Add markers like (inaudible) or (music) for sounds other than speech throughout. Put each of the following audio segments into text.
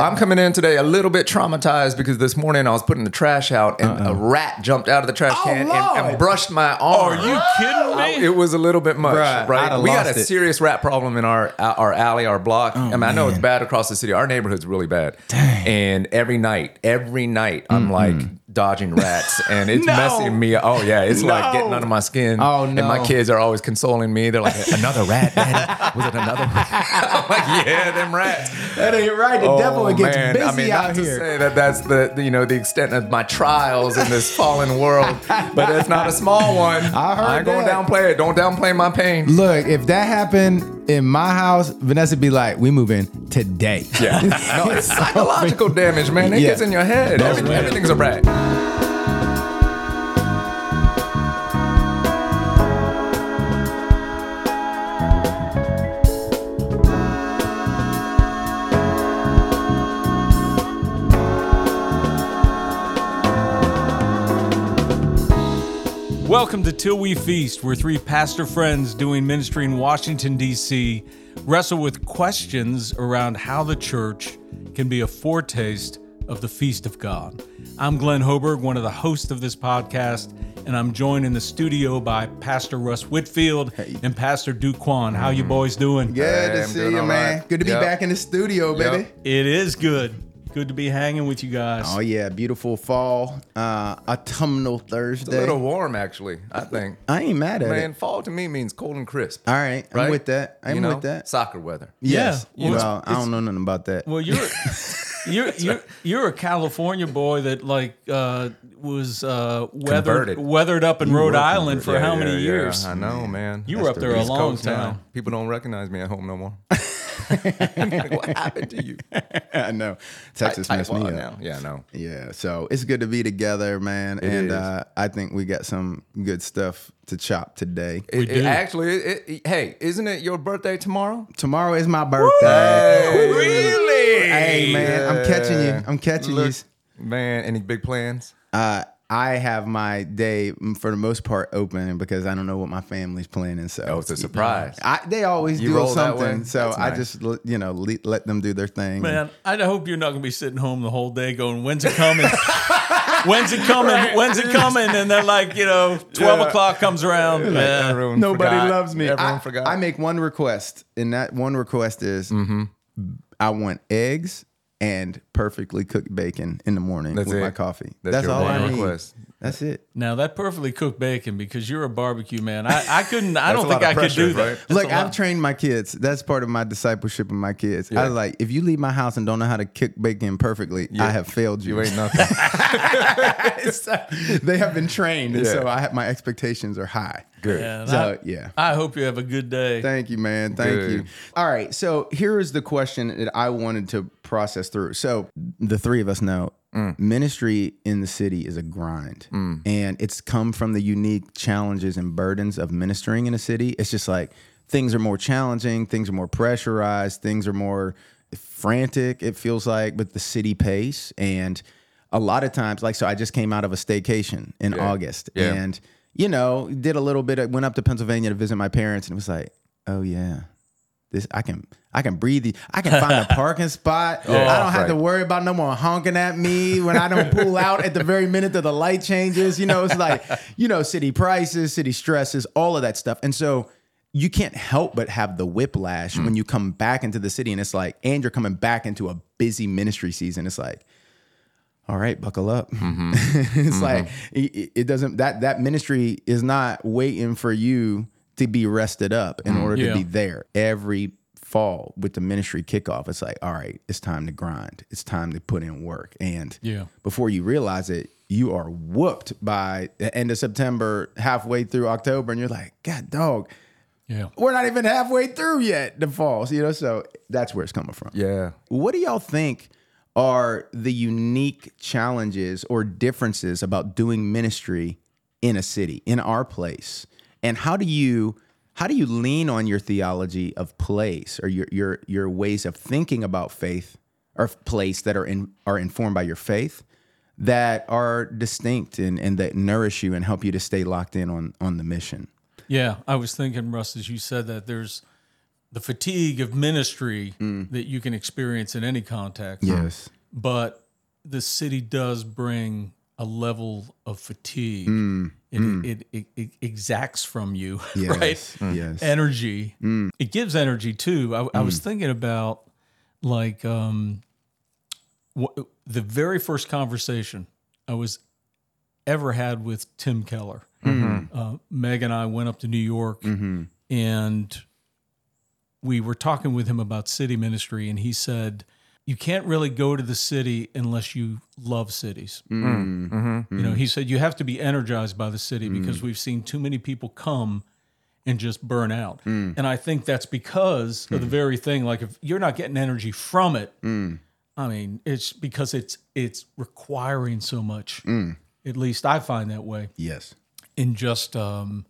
I'm coming in today a little bit traumatized because this morning I was putting the trash out and a rat jumped out of the trash Oh, can and, and brushed my arm. Are you kidding I- me? It was a little bit much, Bruh, right? We got a it. serious rat problem in our uh, our alley, our block. Oh, I mean, I know it's bad across the city. Our neighborhood's really bad. Dang. And every night, every night, I'm like dodging rats, and (laughs) it's No. messing me. up. Oh yeah, it's like getting under my skin. Oh, And my kids are always consoling me. They're like, (laughs) "Another rat, Daddy? Was it another rat?" (laughs) I'm like, "Yeah, them rats." That ain't right. The devil Oh, gets man. busy I mean, out not to here. say that that's the, you know the extent of my trials in this fallen world, but it's not a small one. I heard ain't gonna that. downplay it. Don't downplay my pain. Look, if that happened in my house, Vanessa be like, "We move in today." Yeah, (laughs) no, it's (laughs) psychological damage, man. It Yeah. gets in your head. Every- Everything's a rat. Welcome to Till We Feast, where three pastor friends doing ministry in Washington, D.C. wrestle with questions around how the church can be a foretaste of the feast of God. I'm Glenn Hoburg, one of the hosts of this podcast, and I'm joined in the studio by Pastor Russ Whitfield and Pastor Duke Kwon. How you mm. boys doing? Good Hey, to I'm see you, man. right. Good to be Yep. back in the studio, Yep. baby. It is good. Good to be hanging with you guys. Oh yeah, beautiful fall, uh, autumnal It's Thursday. a little warm, actually. I think. I ain't mad at Man, it. Man, fall to me means cold and crisp. All right, I'm with that. I'm You know? with that. Soccer weather. Yes. Yeah, well, well, I don't know nothing about that. Well, you're (laughs) you're you're you're a California boy that like uh, was uh, weathered Converted. weathered up in Rhode Island for Yeah, how yeah, many yeah. years? I know, man. You were up the there a long Coast now. time. People don't recognize me at home no more. (laughs) Like, (laughs) what happened to you? (laughs) I know. Texas Tight messed me up. now. Yeah, I know. Yeah, so it's good to be together, man. and is. uh, I think we got some good stuff to chop today. It, it do. actually, it, it- hey, isn't it your birthday tomorrow? Tomorrow is my birthday. really? Hey, man, I'm catching you. I'm catching you. Man, any big plans? Uh, I have my day mm, for the most part open because I don't know what my family's planning. So Oh, it's a surprise. I, they always You do something, so That's I just you know le- let them do their thing. Man, I hope you're not gonna be sitting home the whole day going, "When's it coming? (laughs) When's it coming? When's it coming?" And then like you know, (laughs) twelve Yeah. o'clock comes around. yeah. Everyone Nobody forgot. loves me. Everyone I, forgot. I make one request, and that one request is I want eggs and perfectly cooked bacon in the morning That's with it. my coffee. That's That's, your all one I need. request. That's it. Now that perfectly cooked bacon because you're a barbecue man. I, I couldn't. I (laughs) don't think I of could do that. right? That's Look. I've trained my kids. That's part of my discipleship of my kids. I Yeah. was like, if you leave my house and don't know how to cook bacon perfectly, I have failed you. You ain't nothing. (laughs) they have been trained, and Yeah. so I have my expectations are high. Good. Yeah, So I, yeah. I hope you have a good day. Thank you, man. Thank Good. you. All right. So here is the question that I wanted to process through. So the three of us know Mm. ministry in the city is a grind, mm. and it's come from the unique challenges and burdens of ministering in a city. It's just like things are more challenging, things are more pressurized, things are more frantic. It feels like with the city pace and. A lot of times, like so, I just came out of a staycation in Yeah. August, Yeah. and you know, did a little bit. Of, went up to Pennsylvania to visit my parents, and it was like, oh yeah, this I can I can breathe. the- I can find a (laughs) parking spot. I don't have to worry about no more honking at me when I don't pull out at the very minute that the light changes. You know, it's like you know, city prices, city stresses, all of that stuff, and so. You can't help but have the whiplash hmm. when you come back into the city, and it's like, and you're coming back into a busy ministry season. It's like, all right, buckle up. Mm-hmm. (laughs) it's like mm-hmm. it, it doesn't that that ministry is not waiting for you to be rested up in mm, order Yeah. to be there. Every fall with the ministry kickoff, it's like, all right, it's time to grind. It's time to put in work. And Yeah. before you realize it, you are whooped by the end of September, halfway through October, and you're like, God dog, Yeah. we're not even halfway through yet, the falls, you know? So that's where it's coming from. yeah. What do y'all think are the unique challenges or differences about doing ministry in a city, in our place? And how do you how do you lean on your theology of place or your your your ways of thinking about faith or place that are in are informed by your faith that are distinct and, and that nourish you and help you to stay locked in on on the mission? Yeah, I was thinking, Russ, as you said that, there's the fatigue of ministry mm. that you can experience in any context. Yes. But the city does bring a level of fatigue. Mm, It, It, it, it exacts from you, (laughs) Yes. right? Yes. Energy. It gives energy too. I, I was thinking about like um, wh- the very first conversation I was ever had with Tim Keller. Uh, Meg and I went up to New York and we were talking with him about city ministry, and he said, You can't really go to the city unless you love cities. Mm. Mm. Mm-hmm. Mm-hmm. Mm-hmm. You know, he said, You have to be energized by the city mm. because we've seen too many people come and just burn out. And I think that's because of the very thing. Like, if you're not getting energy from it, I mean, it's because it's it's requiring so much. At least I find that way Yes. in just um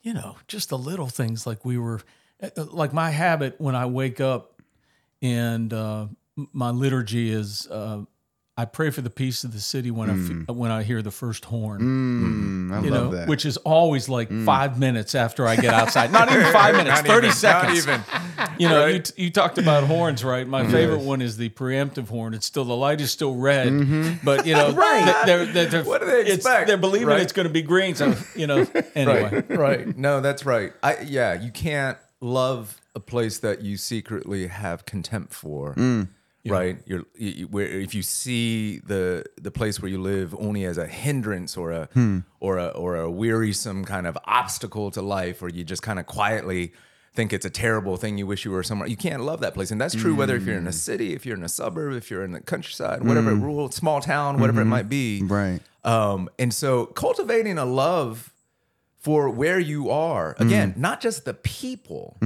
you know just the little things like we were uh, uh like my habit when i wake up and uh m- my liturgy is uh I pray for the peace of the city when I fe- when I hear the first horn, Mm, I you love know, that. which is always like five minutes after I get outside. Not even five (laughs) minutes, Not thirty even, seconds. Not even. You know, you, t- you talked about horns, right? My favorite one is the preemptive horn. It's still the light is still red, but you know, (laughs) Right. They're, they're, they're, What do they expect, They're believing right? it's going to be green. So you know, (laughs) anyway. Right, right. No, that's right. I yeah, you can't love a place that you secretly have contempt for. Right, you're you, where if you see the the place where you live only as a hindrance or a hmm. or a or a wearisome kind of obstacle to life, or you just kind of quietly think it's a terrible thing you wish you were somewhere. You can't love that place, and that's true whether if you're in a hmm. city, if you're in a suburb, if you're in the countryside, whatever hmm. rural small town, whatever it mm-hmm. might be. Right. Um, and so cultivating a love for where you are, again, not just the people,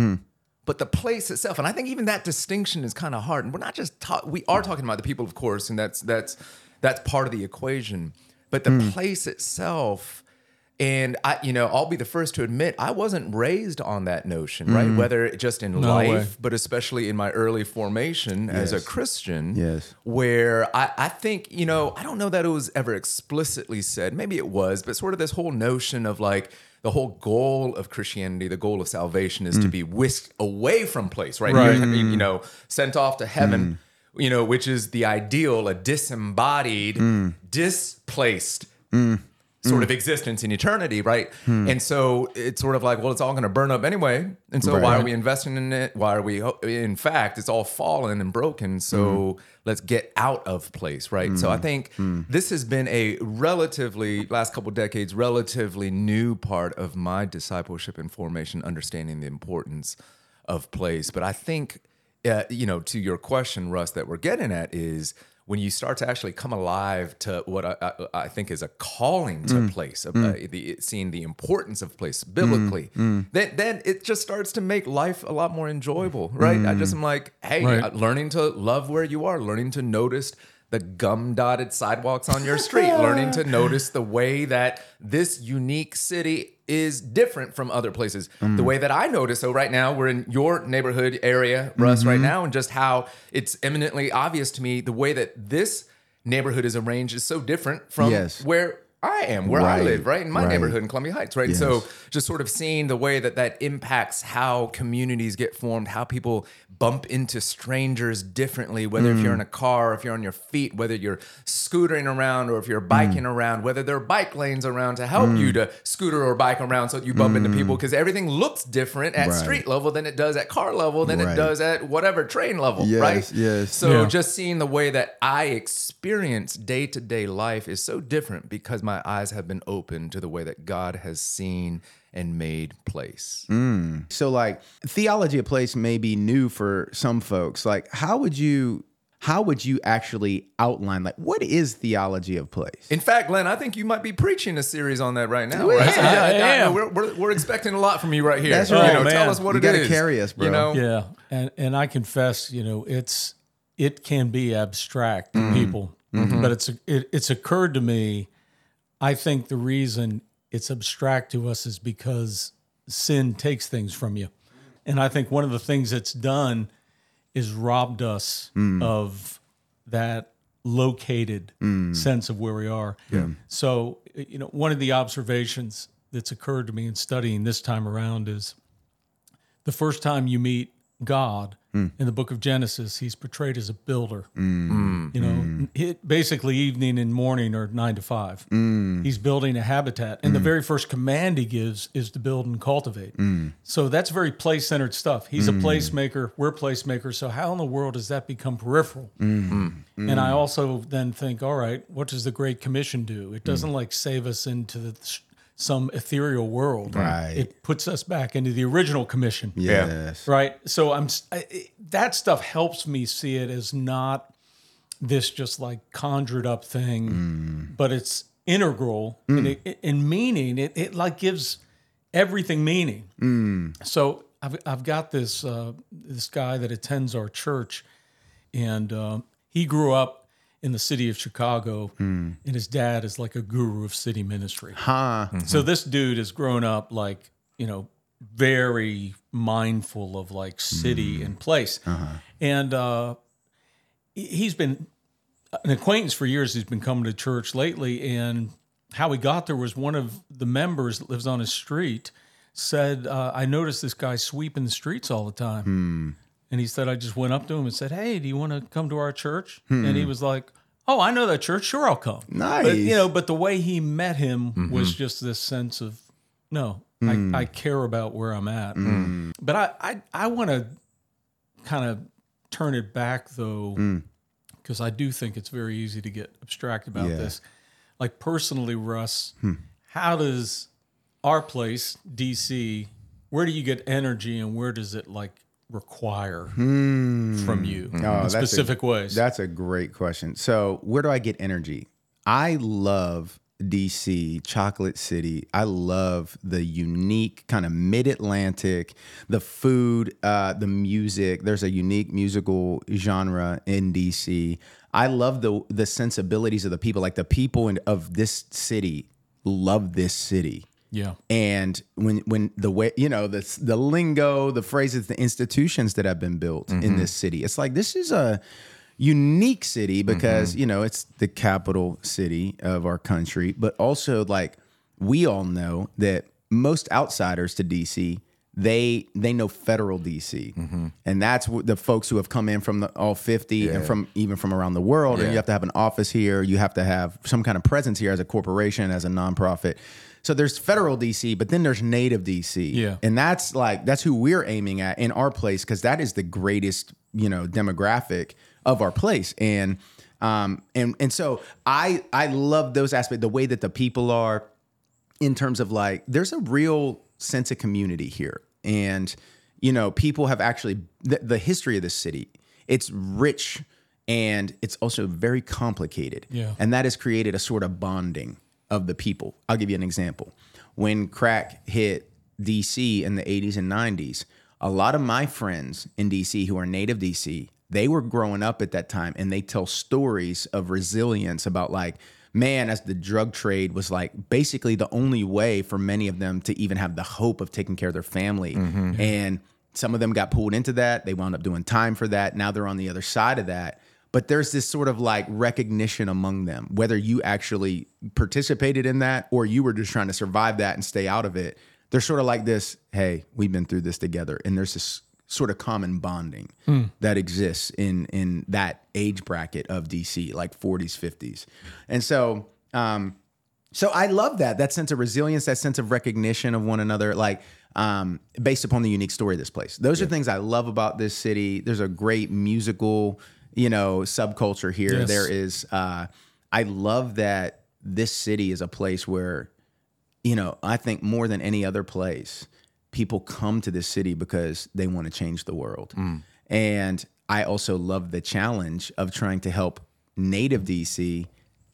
but the place itself. And I think even that distinction is kind of hard. And we're not just ta- we are talking about the people, of course, and that's that's that's part of the equation. But the hmm. place itself, and I, you know, I'll be the first to admit I wasn't raised on that notion, right? Hmm. Whether just in No life, way. but especially in my early formation as a Christian Yes. where I, I think, you know, I don't know that it was ever explicitly said, maybe it was, but sort of this whole notion of like the whole goal of Christianity, the goal of salvation is to mm. be whisked away from place, right? Right. You're, you mm. know, sent off to heaven, mm. you know, which is the ideal, a disembodied, displaced sort hmm. of existence in eternity, right? Hmm. And so it's sort of like, well, it's all going to burn up anyway. And so why are we investing in it? Why are we, in fact, it's all fallen and broken. So hmm. let's get out of place, right? So I think this has been a relatively, last couple decades, relatively new part of my discipleship and formation, understanding the importance of place. But I think, uh, you know, to your question, Russ, that we're getting at is when you start to actually come alive to what I, I, I think is a calling to place, of, uh, the, seeing the importance of place biblically, then then it just starts to make life a lot more enjoyable, right? I just am like, hey, Right. uh, learning to love where you are, learning to notice the gum dotted sidewalks on your street, learning to (laughs) notice the way that this unique city is different from other places. The mm. way that I notice, so right now we're in your neighborhood area, Russ, right mm-hmm. now, and just how it's eminently obvious to me the way that this neighborhood is arranged is so different from Yes. where I am, where I live, right in my right. neighborhood in Columbia Heights, right? Yes. So just sort of seeing the way that that impacts how communities get formed, how people bump into strangers differently, whether if Mm. you're in a car, if you're on your feet, whether you're scootering around or if you're biking Mm. around, whether there are bike lanes around to help you to scooter or bike around so that you bump into people because everything looks different at Mm. Right. street level than it does at car level, than Right. it does at whatever train level, Yes, right? yes. So Yeah. just seeing the way that I experience day to day life is so different because my eyes have been open to the way that God has seen and made place. Mm. So like theology of place may be new for some folks. Like how would you how would you actually outline like what is theology of place? In fact, Glenn, I think you might be preaching a series on that right now. (laughs) Yeah, right? So, I am. We're, we're, we're expecting a lot from you right here. That's You right. know, Oh, man. Tell us what You it gotta is. carry us, bro. You know? Yeah, and and I confess, you know, it's it can be abstract to mm-hmm. people, mm-hmm. but it's it, it's occurred to me. I think the reason it's abstract to us is because sin takes things from you, and I think one of the things it's done is robbed us hmm. of that located hmm. sense of where we are. So, you know, one of the observations that's occurred to me in studying this time around is the first time you meet God Hmm. in the book of Genesis, he's portrayed as a builder. Hmm. You know, it, basically evening and morning or nine to five. Hmm. He's building a habitat. And the very first command he gives is to build and cultivate. Hmm. So that's very place centered stuff. He's a placemaker. We're placemakers. So how in the world does that become peripheral? Hmm. And I also then think, all right, what does the Great Commission do? It Hmm. doesn't like save us into the, some ethereal world. Right. It puts us back into the original commission. Yes. Right. So I'm s- I- I- that stuff helps me see it as not this just like conjured up thing, but it's integral in, it, in meaning. It, it like gives everything meaning. So I've, I've got this uh, this guy that attends our church, and um, he grew up in the city of Chicago, hmm. and his dad is like a guru of city ministry. Huh. So mm-hmm. this dude has grown up like, you know, very mindful of like city hmm. and place. Uh-huh. And uh, he- he's been an acquaintance for years. He's been coming to church lately. And how he got there was one of the members that lives on his street said, uh, I noticed this guy sweeping the streets all the time. Hmm. And he said, I just went up to him and said, Hey, do you want to come to our church? And he hmm. was like, Oh, I know that church. Sure, I'll come. Nice. But, you know, but the way he met him mm-hmm. was just this sense of, no, I, hmm. I care about where I'm at. Hmm. But I, I, I want to kind of turn it back though, because I do think it's very easy to get abstract about Yeah. this. Like personally, Russ, how does our place, DC, where do you get energy and where does it like require from you in Oh, a- specific ways? That's a great question. So, where do I get energy? I love DC, Chocolate City. I love the unique kind of mid Atlantic, the food, uh, the music. There's a unique musical genre in DC. I love the the sensibilities of the people. Like the people in, of this city love this city yeah. and when when the way you know the the lingo the phrases the institutions that have been built in mm-hmm. this city it's like this is a unique city because mm-hmm. you know it's the capital city of our country. But also like we all know that most outsiders to DC they they know federal DC mm-hmm. and that's what the folks who have come in from the all 50 and from even from around the world. And you have to have an office here. You have to have some kind of presence here as a corporation as a nonprofit so there's federal DC but then there's native DC Yeah. and that's like that's who we're aiming at in our place because that is the greatest you know demographic of our place and um and and so I I love those aspects the way that the people are in terms of like there's a real sense of community here and you know people have actually the, the history of this city it's rich and it's also very complicated Yeah. and that has created a sort of bonding of the people. I'll give you an example. When crack hit dc in the 80s and 90s a lot of my friends in dc who are native dc they were growing up at that time and they tell stories of resilience about like man as the drug trade was like basically the only way for many of them to even have the hope of taking care of their family. Mm-hmm. And some of them got pulled into that. They wound up doing time for that. Now they're on the other side of that but there's this sort of like recognition among them whether you actually participated in that or you were just trying to survive that and stay out of it They're sort of like this hey we've been through this together. And there's this sort of common bonding that exists in in that age bracket of DC like 40s 50s and so um so I love that that sense of resilience that sense of recognition of one another like um based upon the unique story of this place. Those are things I love about this city. There's a great musical you know subculture here Yes. there is uh I love that this city is a place where you know, I think more than any other place, people come to this city because they want to change the world. And I also love the challenge of trying to help native DC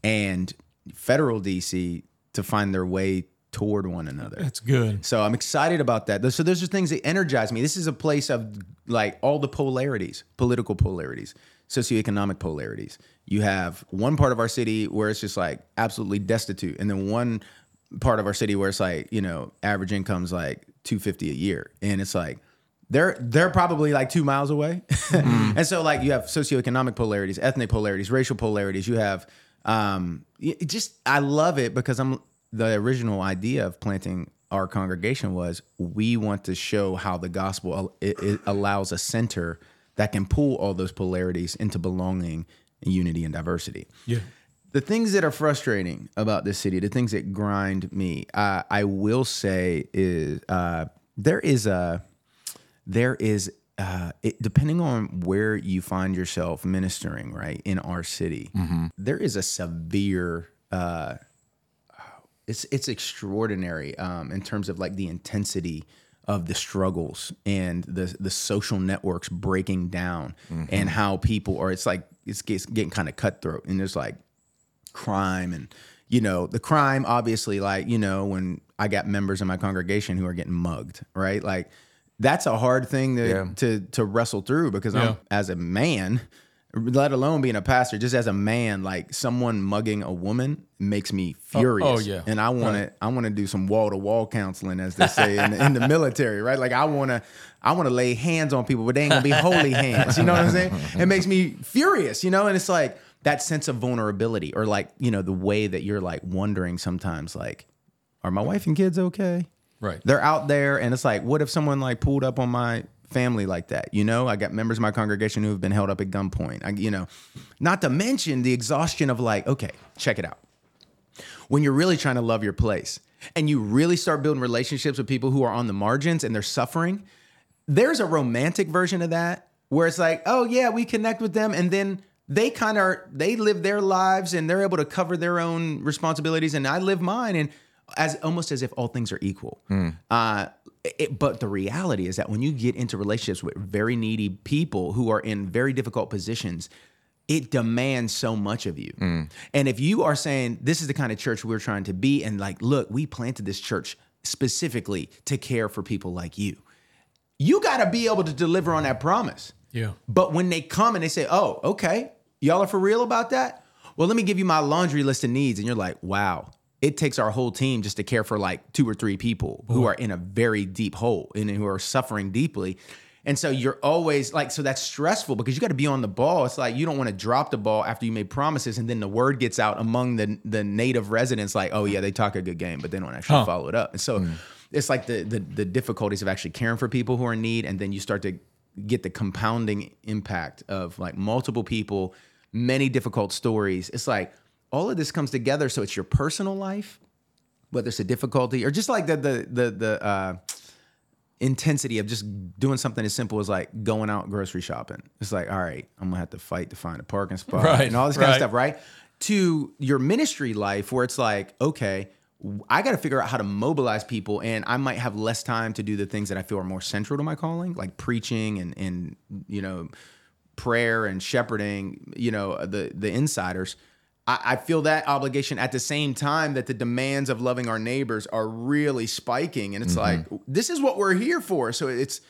and federal DC to find their way toward one another. That's good. So I'm excited about that. So those are things that energize me. This is a place of like all the polarities, political polarities, socioeconomic polarities. You have one part of our city where it's just like absolutely destitute, and then one part of our city where it's like you know average income's like 250 a year, and it's like they're they're probably like two miles away, (laughs) and so like you have socioeconomic polarities, ethnic polarities, racial polarities. You have um, it just I love it because I'm the original idea of planting our congregation was we want to show how the gospel it, it allows a center that can pull all those polarities into belonging, and unity, and diversity. Yeah. The things that are frustrating about this city, the things that grind me, uh, I will say is uh, there is a there is uh, it, depending on where you find yourself ministering, right in our city, there is a severe. Uh, it's it's extraordinary um, in terms of like the intensity of the struggles and the the social networks breaking down and mm-hmm. how people are. It's like it's, gets getting kind of cutthroat and there's like crime and you know the crime obviously like you know when i got members in my congregation who are getting mugged right like that's a hard thing to Yeah. to to wrestle through because Yeah. i'm as a man let alone being a pastor just as a man like someone mugging a woman makes me oh, oh, furious oh, yeah. and i want to i want to do some wall-to-wall counseling as they say in, the, in the military right? Like i want to i want to lay hands on people but they ain't gonna be holy (laughs) hands you know what i'm saying? It makes me furious you know? And it's like that sense of vulnerability or like you know the way that you're like wondering sometimes like are my wife and kids okay? Right. they're out there and it's like what if someone like pulled up on my family like that you know? I got members of my congregation who have been held up at gunpoint. I, you know not to mention the exhaustion of like okay check it out. When you're really trying to love your place and you really start building relationships with people who are on the margins and they're suffering there's a romantic version of that where it's like oh yeah we connect with them. And then they kind of they live their lives and they're able to cover their own responsibilities and i live mine. And as almost as if all things are equal. Uh, it, but the reality is that when you get into relationships with very needy people who are in very difficult positions it demands so much of you. Mm. And if you are saying this is the kind of church we're trying to be, and like, look, we planted this church specifically to care for people like you, you got to be able to deliver on that promise. Yeah. But when they come and they say, oh, okay, y'all are for real about that? Well, let me give you my laundry list of needs. And you're like, wow, it takes our whole team just to care for like two or three people who are in a very deep hole and who are suffering deeply. And so you're always like, so that's stressful because you got to be on the ball. It's like you don't want to drop the ball after you made promises, and then the word gets out among the the native residents, like, oh yeah, they talk a good game, but they don't actually Huh. follow it up. And so hmm. it's like the, the the difficulties of actually caring for people who are in need, and then you start to get the compounding impact of like multiple people, many difficult stories. It's like all of this comes together. So it's your personal life, whether it's a difficulty or just like the the the the uh, intensity of just doing something as simple as like going out grocery shopping. It's like, all right, I'm gonna have to fight to find a parking spot Right, and all this kind right. of stuff, right? To your ministry life, where it's like, okay, I got to figure out how to mobilize people, and I might have less time to do the things that I feel are more central to my calling, like preaching and and you know prayer and shepherding, you know, the the insiders. I, I feel that obligation at the same time that the demands of loving our neighbors are really spiking. And it's mm-hmm. like, this is what we're here for. So it's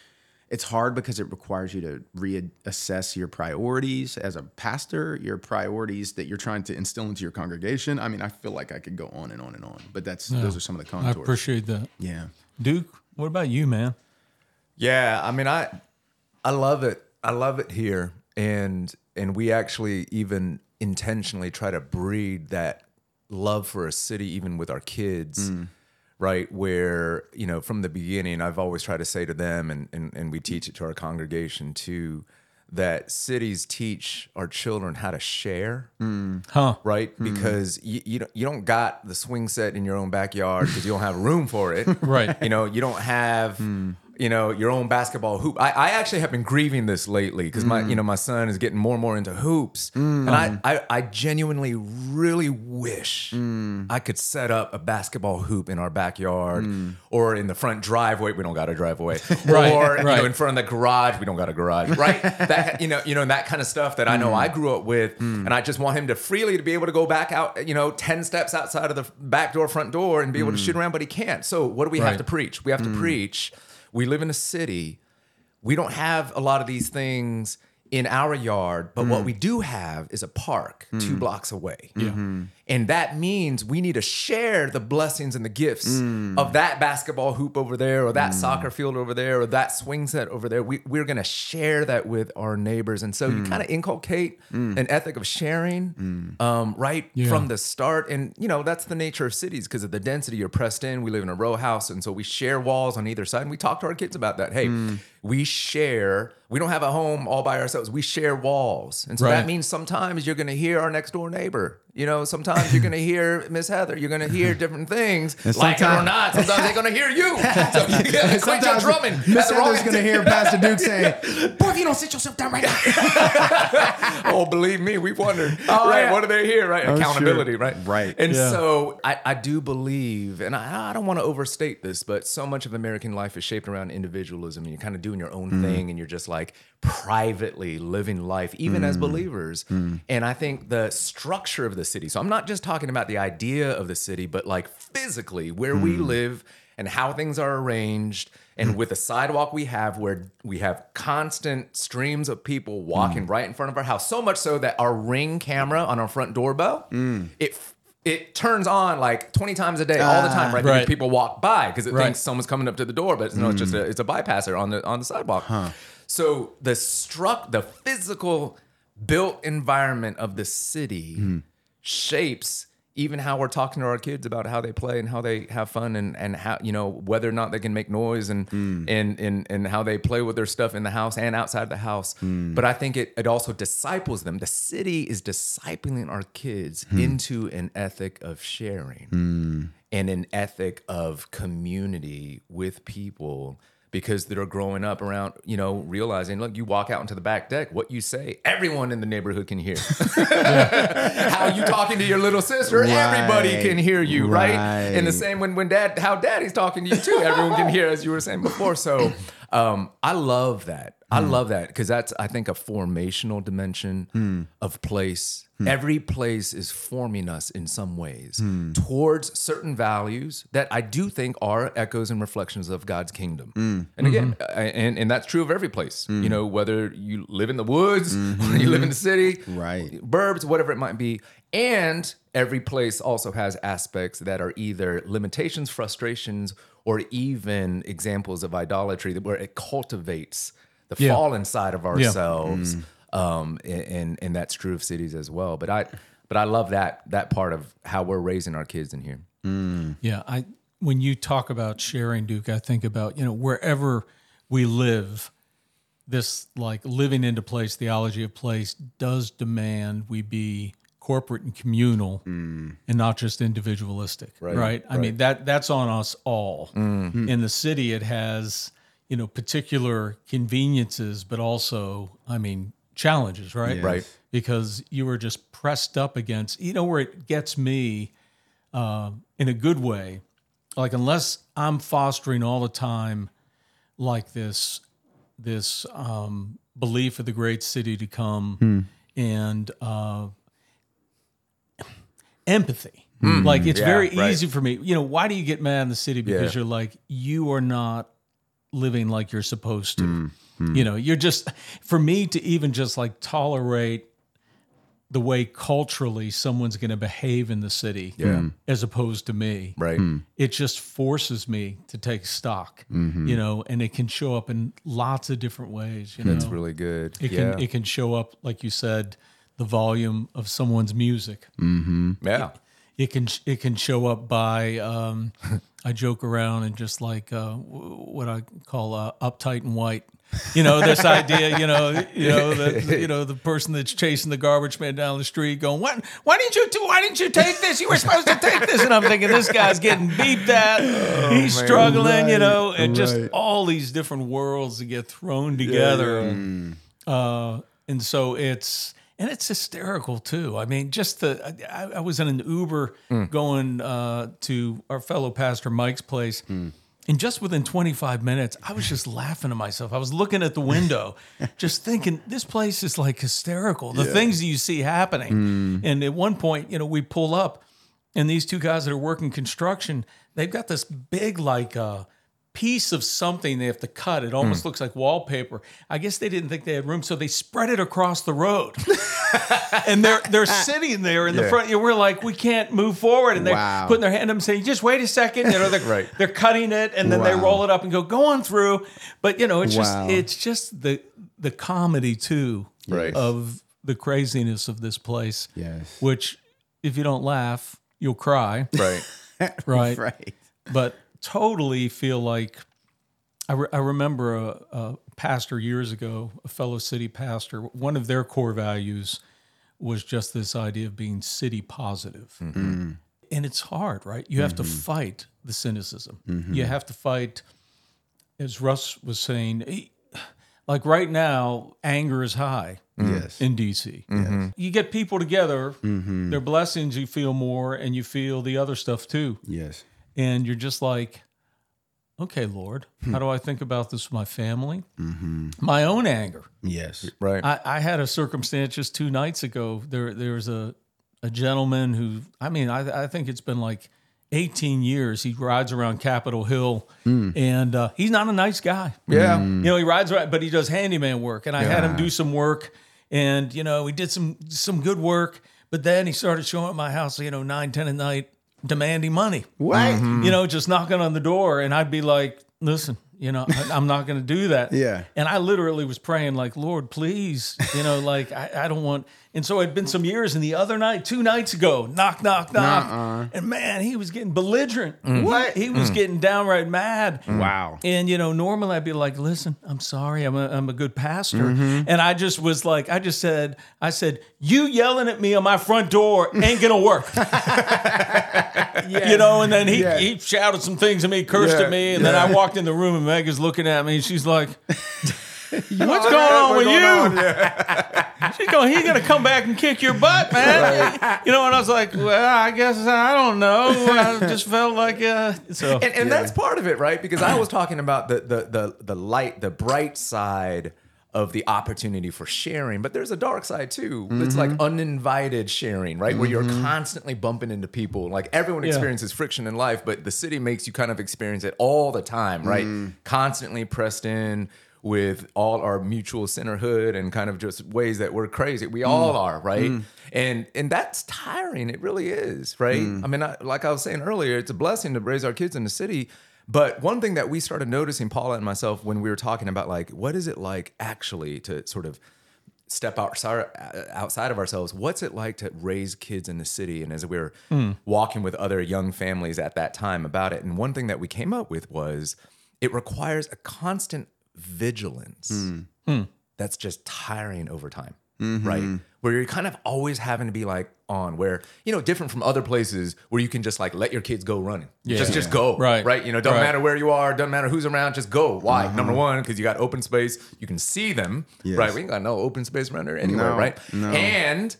it's hard because it requires you to reassess your priorities as a pastor, your priorities that you're trying to instill into your congregation. I mean, I feel like I could go on and on and on, but that's those are some of the contours. I contours. appreciate that. yeah. Duke, what about you, man? Yeah, I mean, I I love it. I love it here, and and we actually even intentionally try to breed that love for a city, even with our kids, mm. right? Where you know, from the beginning, I've always tried to say to them, and and and we teach it to our congregation too, that cities teach our children how to share mm. Huh. right? Mm. Because you, you don't you don't got the swing set in your own backyard because you don't have room for it, (laughs) Right. You know, you don't have you know your own basketball hoop. I, I actually have been grieving this lately because my mm. you know my son is getting more and more into hoops, mm. and I, I I genuinely really wish mm. I could set up a basketball hoop in our backyard or in the front driveway. We don't got a driveway, (laughs) Right, or you know in front of the garage. We don't got a garage, right? that (laughs) you know, you know and that kind of stuff that I know I grew up with, and I just want him to freely to be able to go back out, you know, ten steps outside of the back door, front door, and be able to shoot around, but he can't. So what do we Right. have to preach? We have to preach. We live in a city. We don't have a lot of these things in our yard, but what mm. we do have is a park two mm. blocks away. Yeah. Mm-hmm. And that means we need to share the blessings and the gifts Mm. of that basketball hoop over there, or that soccer field over there, or that swing set over there. We, we're going to share that with our neighbors. And so you Mm. kind of inculcate an ethic of sharing um, right Yeah. from the start. And, you know, that's the nature of cities because of the density. You're pressed in. We live in a row house. And so we share walls on either side. And we talk to our kids about that. Hey, Mm. we share, we don't have a home all by ourselves. We share walls. And so Right. that means sometimes you're going to hear our next door neighbor. You know, sometimes you're going to hear Miss Heather. You're going to hear different things. And like it or not, sometimes they're going to hear you. (laughs) So you got to quit your drumming. Miss Heather's gonna hear Pastor Duke saying, (laughs) "Boy, if you don't sit yourself down right now." (laughs) oh, believe me, we've wondered. Oh, right? yeah. What are they here? Right? Oh, Accountability. sure. Right. Right. And Yeah. so I, I do believe, and I, I don't want to overstate this, but so much of American life is shaped around individualism. And you're kind of doing your own mm. thing, and you're just like privately living life, even as hmm. believers. Hmm. And I think the structure of the city. So I'm not just talking about the idea of the city, but like physically where we hmm. live and how things are arranged and with the sidewalk we have where we have constant streams of people walking right in front of our house so much so that our ring camera on our front doorbell it it turns on like 20 times a day all the time ah. right, Right. people walk by because it Right. thinks someone's coming up to the door but no it's just a, it's a bypasser on the on the sidewalk so the struck the physical built environment of the city mm-hmm. shapes even how we're talking to our kids about how they play and how they have fun and, and how you know whether or not they can make noise and mm. and, and and how they play with their stuff in the house and outside the house. Mm. But I think it it also disciples them. The city is discipling our kids hmm. into an ethic of sharing hmm. and an ethic of community with people because they're growing up around, you know, realizing, look, you walk out into the back deck, what you say, everyone in the neighborhood can hear. (laughs) how you talking to your little sister, everybody can hear you, right? And the same when when dad, how daddy's talking to you too, everyone can hear, as you were saying before. So um, I love that. I mm. love that because that's I think a formational dimension mm. of place. Mm. Every place is forming us in some ways towards certain values that I do think are echoes and reflections of God's kingdom. And again, mm-hmm. I- and, and that's true of every place. You know, whether you live in the woods (laughs) or you live in the city, Right. burbs, whatever it might be. And every place also has aspects that are either limitations, frustrations, or even examples of idolatry that where it cultivates the Yeah. fallen side of ourselves. Um, and, and that's true of cities as well. But I but I love that that part of how we're raising our kids in here. Yeah, I when you talk about sharing, Duke, I think about you know wherever we live, this like living into place theology of place does demand we be corporate and communal and not just individualistic right, i mean that that's on us all. In the city it has you know particular conveniences but also i mean challenges right? Yes. Right. because you were just pressed up against you know where it gets me uh, in a good way. Like unless i'm fostering all the time like this this um, belief of the great city to come and uh, empathy. Hmm. Like it's Yeah, very right. easy for me. You know why do you get mad in the city? Because Yeah. you're like you are not living like you're supposed to. Hmm, hmm. You know you're just for me to even just like tolerate the way culturally someone's going to behave in the city as opposed to me Right. it just forces me to take stock mm-hmm. you know and it can show up in lots of different ways you That's know? really good. it yeah. can it can show up like you said the volume of someone's music yeah. it can it can show up by um, I joke around and just like uh, what I call uh, uptight and white. You know this idea. You know, you know the you know the person that's chasing the garbage man down the street, going, "What? Why didn't you? do- Why didn't you take this? You were supposed to take this." And I'm thinking, this guy's getting beeped at. He's struggling. you know, and just all these different worlds that get thrown together. Uh, and so it's and it's hysterical too. I mean, just the I, I was in an Uber going uh, to our fellow pastor Mike's place. And just within 25 minutes, I was just laughing to myself. I was looking at the window, (laughs) just thinking, this place is like hysterical. The things that you see happening. And at one point, you know, we pull up, and these two guys that are working construction, they've got this big, like, uh, piece of something they have to cut. It almost hmm. looks like wallpaper. I guess they didn't think they had room, so they spread it across the road. (laughs) and they're they're sitting there in the front. And we're like, we can't move forward. And they're Wow. putting their hand up and saying, just wait a second. You know, they're, (laughs) Right. they're cutting it and then they roll it up and go, go on through. But you know, it's Wow. just it's just the the comedy too Right. of the craziness of this place. Yes. Which if you don't laugh, you'll cry. Right. (laughs) Right. Right. But totally feel like I, re- I remember a, a pastor years ago, a fellow city pastor, one of their core values was just this idea of being city positive. Mm-hmm. And it's hard, right? You have to mm-hmm. fight the cynicism. Mm-hmm. You have to fight, as Russ was saying, like right now, anger is high Yes. in DC. You get people together, their blessings you feel more, and you feel the other stuff too. Yes. And you're just like, okay, Lord, hmm. how do I think about this with my family? Mm-hmm. My own anger. Yes. Right. I, I had a circumstance just two nights ago. There, there was a, a gentleman who, I mean, I, I think it's been like 18 years. He rides around Capitol Hill, hmm. and uh, he's not a nice guy. yeah. You know, he rides around, but he does handyman work, and I had him do some work, and you know, he did some some good work. But then he started showing up at my house, you know, nine, ten at night, demanding money. What? Mm-hmm. You know, just knocking on the door, and I'd be like, "Listen, you know, I, I'm not going to do that." (laughs) Yeah. And I literally was praying, like, "Lord, please, you know, like I, I don't want." And so it'd been some years, and the other night, two nights ago, knock, knock, knock, and man, he was getting belligerent. Mm. What? He, was mm. getting downright mad. Mm. Wow. And you know, normally I'd be like, "Listen, I'm sorry, I'm a, I'm a good pastor," mm-hmm. and I just was like, I just said, I said, "You yelling at me on my front door ain't gonna work," (laughs) you know. And then he Yeah. he shouted some things at me, cursed Yeah, at me, and then. I walked in the room and Meg is looking at me, and she's like. (laughs) What's going on with you? (laughs) She's going, he's going to come back and kick your butt, man. You know, and I was like, well, I guess I don't know. I (laughs) just felt like, uh, so. and, and that's part of it, right? Because I was talking about the the the the light, the bright side of the opportunity for sharing, but there's a dark side too. It's like uninvited sharing, right? Where you're constantly bumping into people. Like everyone Yeah. experiences friction in life, but the city makes you kind of experience it all the time, right? Constantly pressed in with all our mutual centerhood and kind of just ways that we're crazy. We mm. all are, right? Mm. And and that's tiring. It really is, right? Mm. I mean, I, like I was saying earlier, it's a blessing to raise our kids in the city. But one thing that we started noticing, Paula and myself, when we were talking about like, what is it like actually to sort of step outside outside of ourselves. What's it like to raise kids in the city? And as we were walking with other young families at that time about it, and one thing that we came up with was it requires a constant vigilance hmm. Hmm. that's just tiring over time, mm-hmm. right? Where you're kind of always having to be like on where, you know, different from other places where you can just like let your kids go running. Just just go. Right. Right. You know, don't Right. matter where you are, doesn't matter who's around, just go. Why? Mm-hmm. Number one, because you got open space, you can see them. Yes. Right. We ain't got no open space around there anywhere, No, right? no. And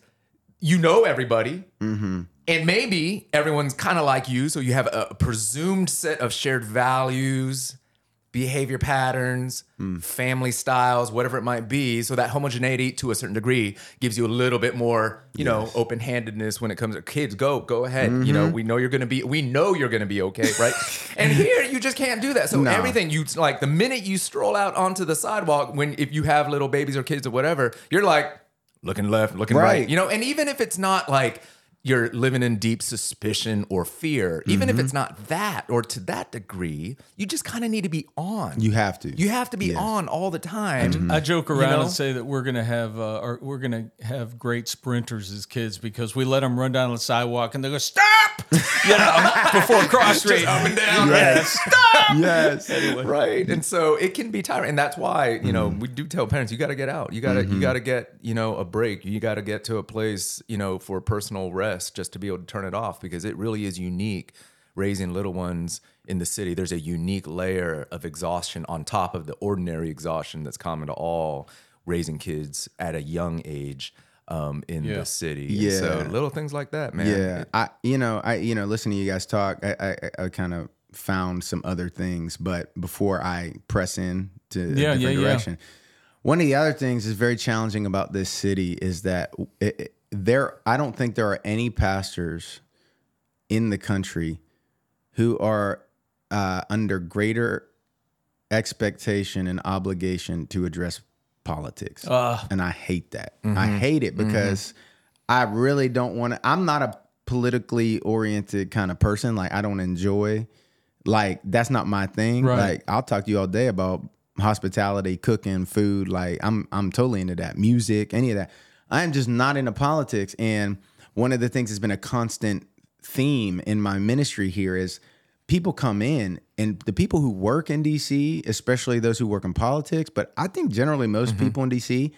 you know everybody. Mm-hmm. And maybe everyone's kind of like you, so you have a presumed set of shared values, behavior patterns, Hmm. family styles, whatever it might be. So that homogeneity to a certain degree gives you a little bit more, you know, open-handedness when it comes to kids. Go, go ahead. You Mm-hmm. know, we know you're gonna be, we know you're gonna be okay, right? (laughs) and here you just can't do that. So No. everything you like, the minute you stroll out onto the sidewalk, when if you have little babies or kids or whatever, you're like looking left, looking right. Right. You know, and even if it's not like you're living in deep suspicion or fear, even Mm-hmm. if it's not that or to that degree, you just kind of need to be on. You have to. You have to be Yes. on all the time. I joke around know? and say that we're gonna have uh, or we're gonna have great sprinters as kids because we let them run down the sidewalk and they go stop, (laughs) you know, before cross street. up and down. Yes. yes. right and so it can be tiring and that's why you know Mm-hmm. we do tell parents you got to get out you got to you got to get you know a break you got to get to a place you know for personal rest just to be able to turn it off because it really is unique raising little ones in the city there's a unique layer of exhaustion on top of the ordinary exhaustion that's common to all raising kids at a young age um, in Yeah. the city And so Yeah. little things like that man Yeah, I you know I you know listening to you guys talk, I I, I kind of found some other things, but before I press in to a Yeah, different yeah, yeah. direction, one of the other things is very challenging about this city is that it, it- there I don't think there are any pastors in the country who are uh, under greater expectation and obligation to address politics. Ah. and I hate that. I hate it because I really don't want to. I'm not a politically oriented kind of person. Like, I don't enjoy, like, that's not my thing. Right. Like, I'll talk to you all day about hospitality, cooking, food. Like, I'm, I'm totally into that. Music, any of that. I'm just not into politics. And one of the things that's been a constant theme in my ministry here is people come in and the people who work in DC, especially those who work in politics, but I think generally most mm-hmm. people in DC,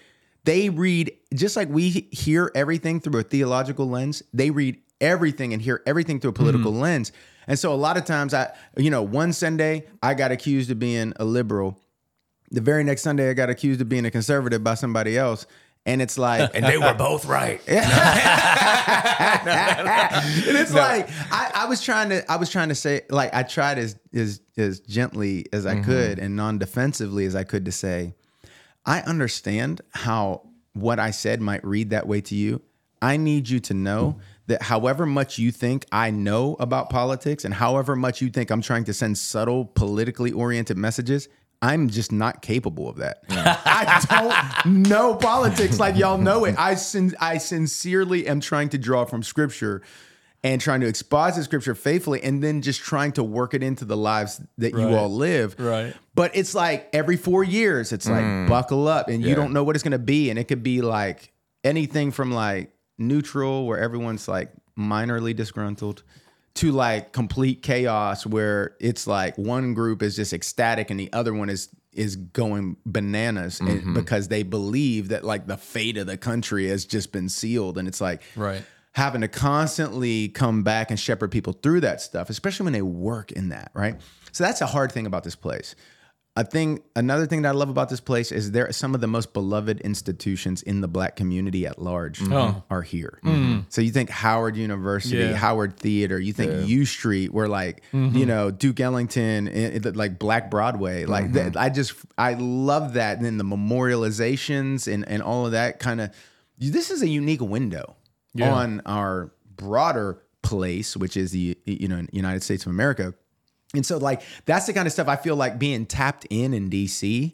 they read just like we hear everything through a theological lens, they read everything and hear everything through a mm-hmm. political lens. And so a lot of times I, you know, one Sunday I got accused of being a liberal. The very next Sunday I got accused of being a conservative by somebody else. And it's like And they were both right. (laughs) (laughs) and it's like I, I was trying to I was trying to say like I tried as as as gently as I mm-hmm. could and non-defensively as I could to say I understand how what I said might read that way to you. I need you to know that however much you think I know about politics and however much you think I'm trying to send subtle politically oriented messages, I'm just not capable of that. (laughs) I don't know politics like y'all know it. I sin- I sincerely am trying to draw from scripture and trying to exposit scripture faithfully and then just trying to work it into the lives that you all live. Right. But it's like every four years, it's like mm. buckle up and you don't know what it's going to be. And it could be like anything from like neutral, where everyone's like minorly disgruntled, to like complete chaos, where it's like one group is just ecstatic and the other one is is going bananas and- mm-hmm. because they believe that like the fate of the country has just been sealed. And it's like, Right. having to constantly come back and shepherd people through that stuff, especially when they work in that, right? So that's a hard thing about this place. A thing, another thing that I love about this place is there are some of the most beloved institutions in the black community at large mm-hmm. Oh. are here. Mm-hmm. Mm-hmm. So you think Howard University, Yeah. Howard Theater, you think U Street, where like you know Duke Ellington, like Black Broadway, like that, I just I love that. And then the memorializations and and all of that kind of. This is a unique window Yeah. on our broader place, which is the you know United States of America. And so like that's the kind of stuff I feel like being tapped in in DC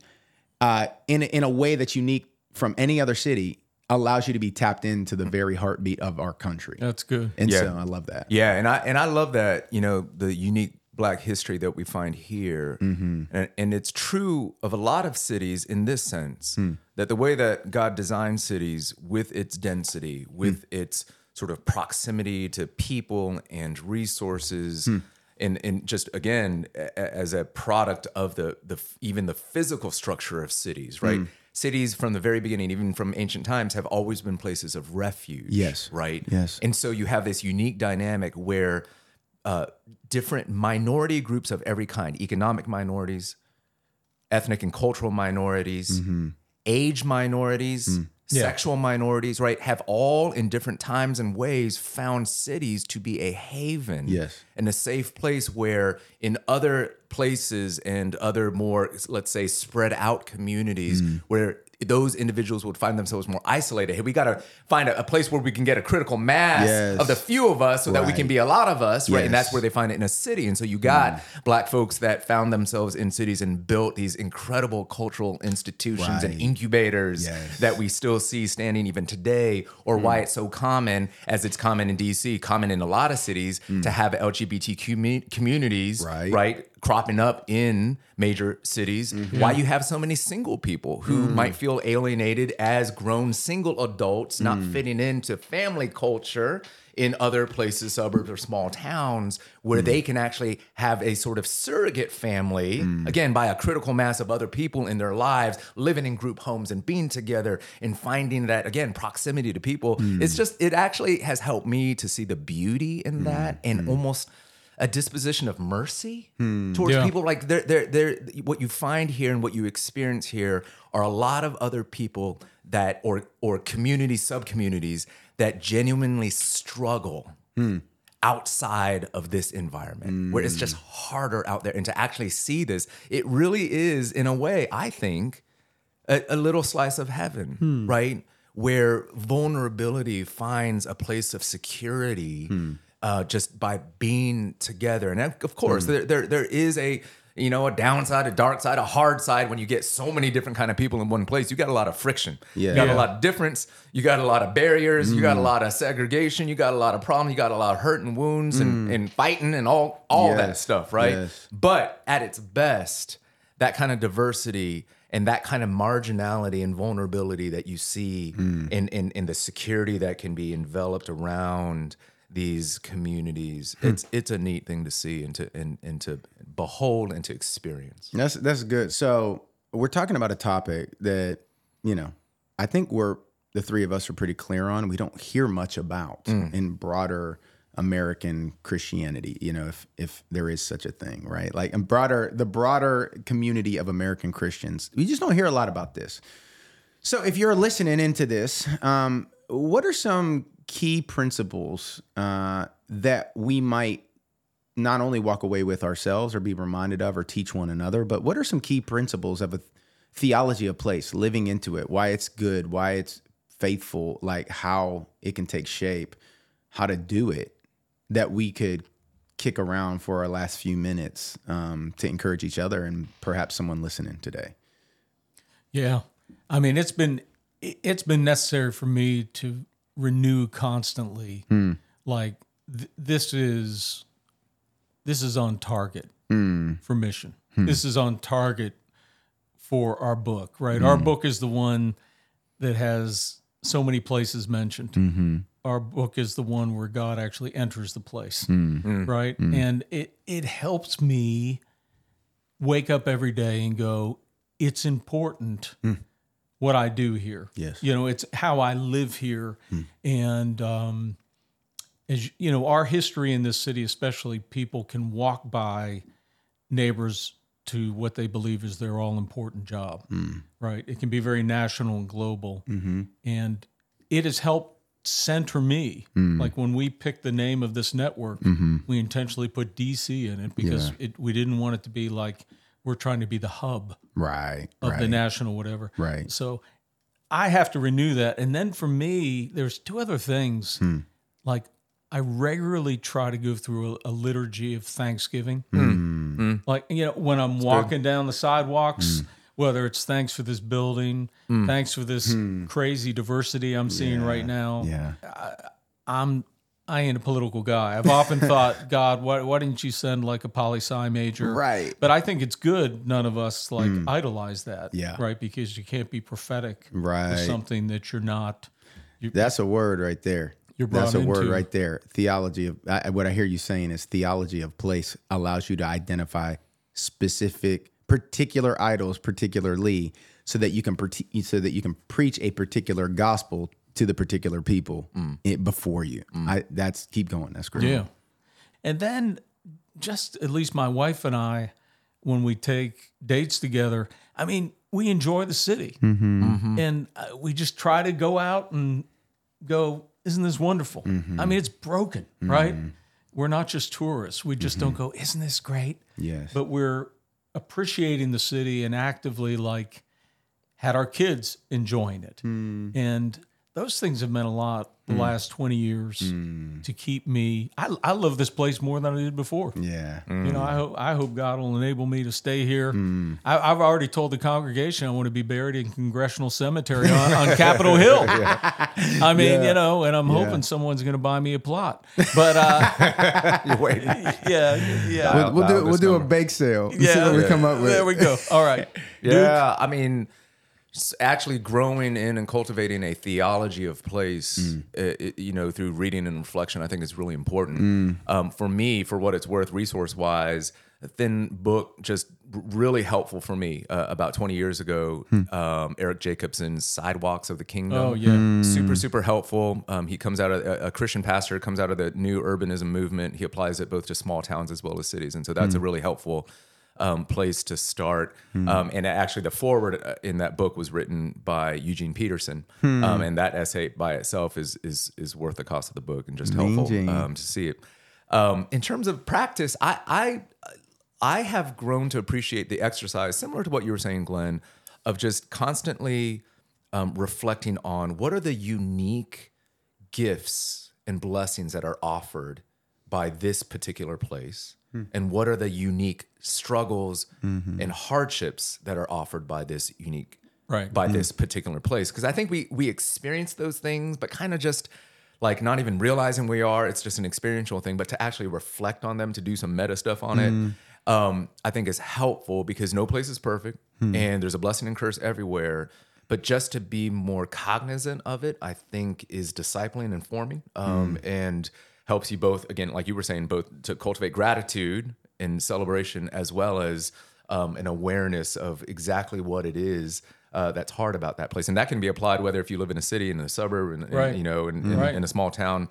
uh, in in a way that's unique from any other city allows you to be tapped into the very heartbeat of our country. That's good. And Yeah. so I love that. Yeah, and I and I love that you know the unique Black history that we find here, mm-hmm. and, and it's true of a lot of cities in this sense hmm. that the way that God designed cities with its density, hmm. with its sort of proximity to people and resources. Hmm. And, and just again, as a product of the the even the physical structure of cities, right? Cities from the very beginning, even from ancient times, have always been places of refuge. Yes. right. Yes. And so you have this unique dynamic where uh, different minority groups of every kind, economic minorities, ethnic and cultural minorities, Mm-hmm. age minorities, Mm. Yeah. sexual minorities, right, have all in different times and ways found cities to be a haven Yes. and a safe place where in other places and other more, let's say, spread out communities Mm. where those individuals would find themselves more isolated. Hey, we got to find a, a place where we can get a critical mass Yes. of the few of us so that we can be a lot of us, right? And that's where they find it in a city. And so you got mm. black folks that found themselves in cities and built these incredible cultural institutions and incubators Yes. that we still see standing even today, or why mm. it's so common, as it's common in DC, common in a lot of cities, to mm. have LGBT commu- communities, Right. right, cropping up in major cities. Mm-hmm. Why you have so many single people who mm. might feel alienated as grown single adults, not mm. fitting into family culture in other places, suburbs, or small towns, where mm. they can actually have a sort of surrogate family, again, by a critical mass of other people in their lives, living in group homes and being together and finding that, again, proximity to people. It's just, it actually has helped me to see the beauty in that and almost a disposition of mercy hmm. towards Yeah. people. Like they're, they're, they're, what you find here and what you experience here are a lot of other people that or or community sub communities that genuinely struggle hmm. outside of this environment hmm. where it's just harder out there. And to actually see this it really is in a way i think a, a little slice of heaven, right? Where vulnerability finds a place of security uh, just by being together. And of course, there, there there is a you know, a downside, a dark side, a hard side. When you get so many different kind of people in one place, you got a lot of friction. Yeah. You got Yeah. a lot of difference. You got a lot of barriers. You got a lot of segregation. You got a lot of problem. You got a lot of hurt and wounds and, and fighting and all all that stuff, right? Yes. But at its best, that kind of diversity and that kind of marginality and vulnerability that you see Hmm. in, in in the security that can be enveloped around these communities, Hmm. it's it's a neat thing to see and to and, and to behold and to experience. That's that's good. So we're talking about a topic that you know I think we're the three of us are pretty clear on. We don't hear much about in broader American Christianity. You know, if if there is such a thing, right? Like in broader the broader community of American Christians, we just don't hear a lot about this. So if you're listening into this, um, what are some key principles uh, that we might not only walk away with ourselves or be reminded of or teach one another, but what are some key principles of a theology of place, living into it, why it's good, why it's faithful, like how it can take shape, how to do it, that we could kick around for our last few minutes um, to encourage each other and perhaps someone listening today. Yeah. I mean, it's been it's been necessary for me to renew constantly. Hmm. Like th- this is this is on target hmm. for mission. Hmm. This is on target for our book, right? Our book is the one that has so many places mentioned. Mm-hmm. Our book is the one where God actually enters the place, right? And it it helps me wake up every day and go, it's important what I do here. Yes. You know, it's how I live here. And, um, as you know, our history in this city, especially, people can walk by neighbors to what they believe is their all important job, mm. right? It can be very national and global. Mm-hmm. And it has helped center me. Mm. Like when we picked the name of this network, mm-hmm. we intentionally put DC in it because it, we didn't want it to be like we're trying to be the hub Right. of right. the national whatever. Right. So I have to renew that. And then for me, there's two other things. Hmm. Like I regularly try to go through a, a liturgy of Thanksgiving. Hmm. hmm. hmm. Like, you know, when I'm walking down the sidewalks, hmm. whether it's thanks for this building, thanks for this crazy diversity I'm seeing right now. Yeah. I'm I ain't a political guy. I've often (laughs) thought, God, why, why didn't you send like a poli sci major? Right. But I think it's good none of us like mm. idolize that. Yeah. Right. Because you can't be prophetic Right. with something that you're not. That's a word right there. You're That's a word right there. Theology of I, what I hear you saying is theology of place allows you to identify specific, particular idols, particularly, so that you can so that you can preach a particular gospel to the particular people mm. i- before you. Mm. I that's keep going. That's great. Yeah. And then just at least my wife and I, when we take dates together, I mean, we enjoy the city. Mm-hmm. Mm-hmm. And uh, we just try to go out and go, isn't this wonderful? Mm-hmm. I mean, it's broken, right? We're not just tourists. We just don't go, isn't this great? Yes. But we're appreciating the city and actively like had our kids enjoying it. Mm. And those things have meant a lot the mm. last 20 years mm. to keep me. I, I love this place more than I did before. yeah. You know, mm. I hope I hope God will enable me to stay here. I, I've already told the congregation I want to be buried in Congressional Cemetery on, on Capitol Hill. (laughs) I mean, you know, and I'm hoping someone's going to buy me a plot. But uh, (laughs) You're waiting. (laughs) yeah, yeah, Dial- We'll do we'll this do a bake sale. yeah. See what we come up with. There we go. All right. Yeah, I mean, s- actually growing in and cultivating a theology of place, Mm. uh, it- you know, through reading and reflection, I think is really important. Mm. Um, for me, for what it's worth, resource wise, a thin book just really helpful for me. Uh, about 20 years ago, Hmm. um, Eric Jacobsen's Sidewalks of the Kingdom. Oh, yeah. Hmm. Super, super helpful. Um, he comes out of a, a Christian pastor, comes out of the new urbanism movement. He applies it both to small towns as well as cities. And so that's Hmm. a really helpful um, place to start. Um, and actually, the forward uh, in that book was written by Eugene Peterson, Hmm. um, and that essay by itself is is is worth the cost of the book and just helpful um, to see it. Um, in terms of practice, I, I I have grown to appreciate the exercise, similar to what you were saying, Glenn, of just constantly um, reflecting on what are the unique gifts and blessings that are offered by this particular place and what are the unique struggles Mm-hmm. and hardships that are offered by this unique Right. by Mm. this particular place because i think we we experience those things but kind of just like not even realizing we are it's just an experiential thing but to actually reflect on them to do some meta stuff on Mm. it um i think is helpful because no place is perfect Hmm. and there's a blessing and curse everywhere but just to be more cognizant of it i think is discipling and forming um Hmm. and helps you both again like you were saying both to cultivate gratitude and celebration as well as um, an awareness of exactly what it is uh, that's hard about that place, and that can be applied whether if you live in a city, in a suburb, and Right. you know, in, in, Right. in a small town,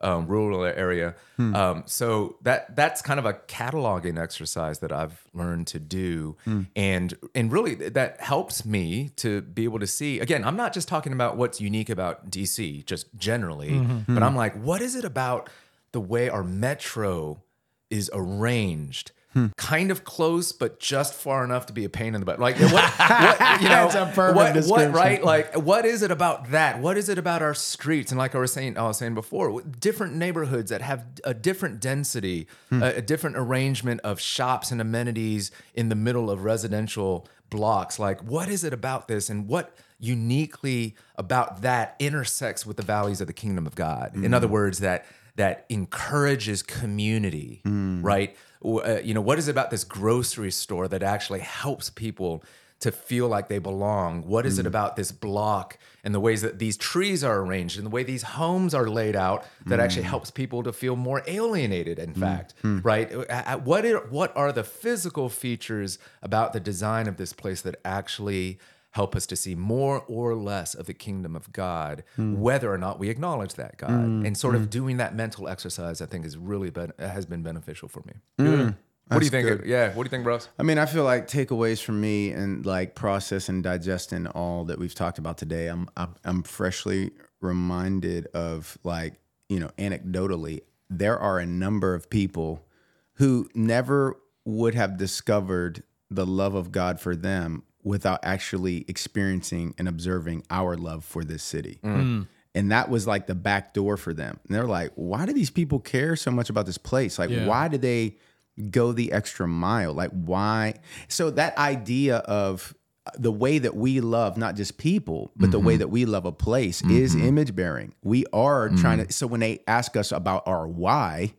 um, rural area. Um, so that that's kind of a cataloging exercise that I've learned to do, and and really that helps me to be able to see. Again, I'm not just talking about what's unique about DC, just generally, but I'm like, what is it about the way our metro is arranged? Kind of close, but just far enough to be a pain in the butt. Like what, what (laughs) you know, That's a perfect what, description. what, right? Like, what is it about that? What is it about our streets? And like I was saying, I was saying before, different neighborhoods that have a different density, hmm. a, a different arrangement of shops and amenities in the middle of residential blocks. Like, what is it about this, and what uniquely about that intersects with the values of the kingdom of God? In hmm. other words, that that encourages community, hmm. right? Uh, you know, what is it about this grocery store that actually helps people to feel like they belong? What is it about this block and the ways that these trees are arranged and the way these homes are laid out that actually helps people to feel more alienated? In fact, right? Uh, uh, What are, what are the physical features about the design of this place that actually help us to see more or less of the kingdom of God, hmm. whether or not we acknowledge that God, hmm. and sort of hmm. doing that mental exercise, I think is really been, has been beneficial for me. What do you think? Yeah, what do you think, bros? I mean, I feel like takeaways from me and like process and digesting all that we've talked about today. I'm I'm, I'm freshly reminded of like you know anecdotally there are a number of people who never would have discovered the love of God for them without actually experiencing and observing our love for this city. Mm. Mm. And that was like the back door for them. And they're like, why do these people care so much about this place? Like, Yeah. why do they go the extra mile? Like, why? So, that idea of uh, the way that we love not just people, but the way mm-hmm. that we love a place is mm-hmm. image bearing. We are trying to, mm. so when they ask us about our why,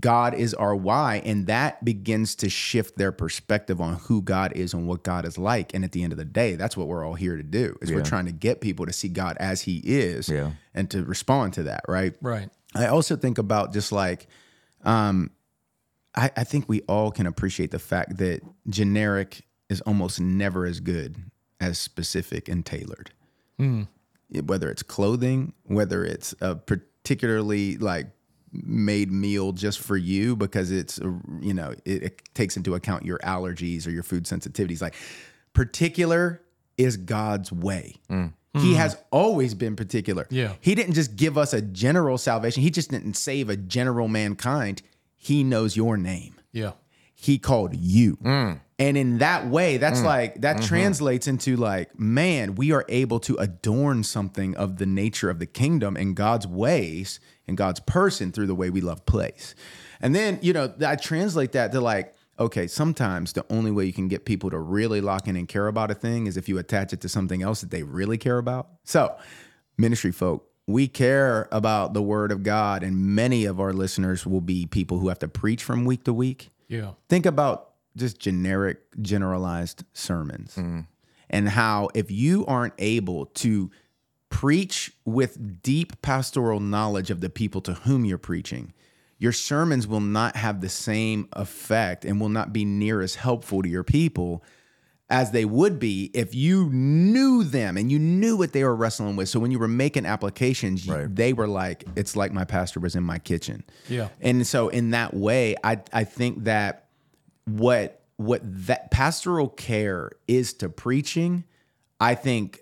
God is our why, and that begins to shift their perspective on who God is and what God is like. And at the end of the day, that's what we're all here to do. Is we're trying to get people to see God as He is, Yeah. and to respond to that. Right. Right. I also think about just like, um, I, I think we all can appreciate the fact that generic is almost never as good as specific and tailored. It- whether it's clothing, whether it's a particularly like made meal just for you because it's uh, you know it, it takes into account your allergies or your food sensitivities. Like particular is god's way. Mm. He mm. has always been particular. Yeah. he didn't just give us a general salvation. He just didn't save a general mankind. He knows your name. Yeah. he called you. Mm. And in that way, that's like that mm-hmm. translates into like, man, we are able to adorn something of the nature of the kingdom and God's ways and God's person through the way we love place. And then, you know, I translate that to like, okay, sometimes the only way you can get people to really lock in and care about a thing is if you attach it to something else that they really care about. So, ministry folk, we care about the word of God, and many of our listeners will be people who have to preach from week to week Yeah. think about just generic generalized sermons mm. and how if you aren't able to preach with deep pastoral knowledge of the people to whom you're preaching your sermons will not have the same effect and will not be near as helpful to your people as they would be if you knew them and you knew what they were wrestling with. So when you were making applications, you- they were like, it's like my pastor was in my kitchen. Yeah. And so in that way, I I think that what what that pastoral care is to preaching, I think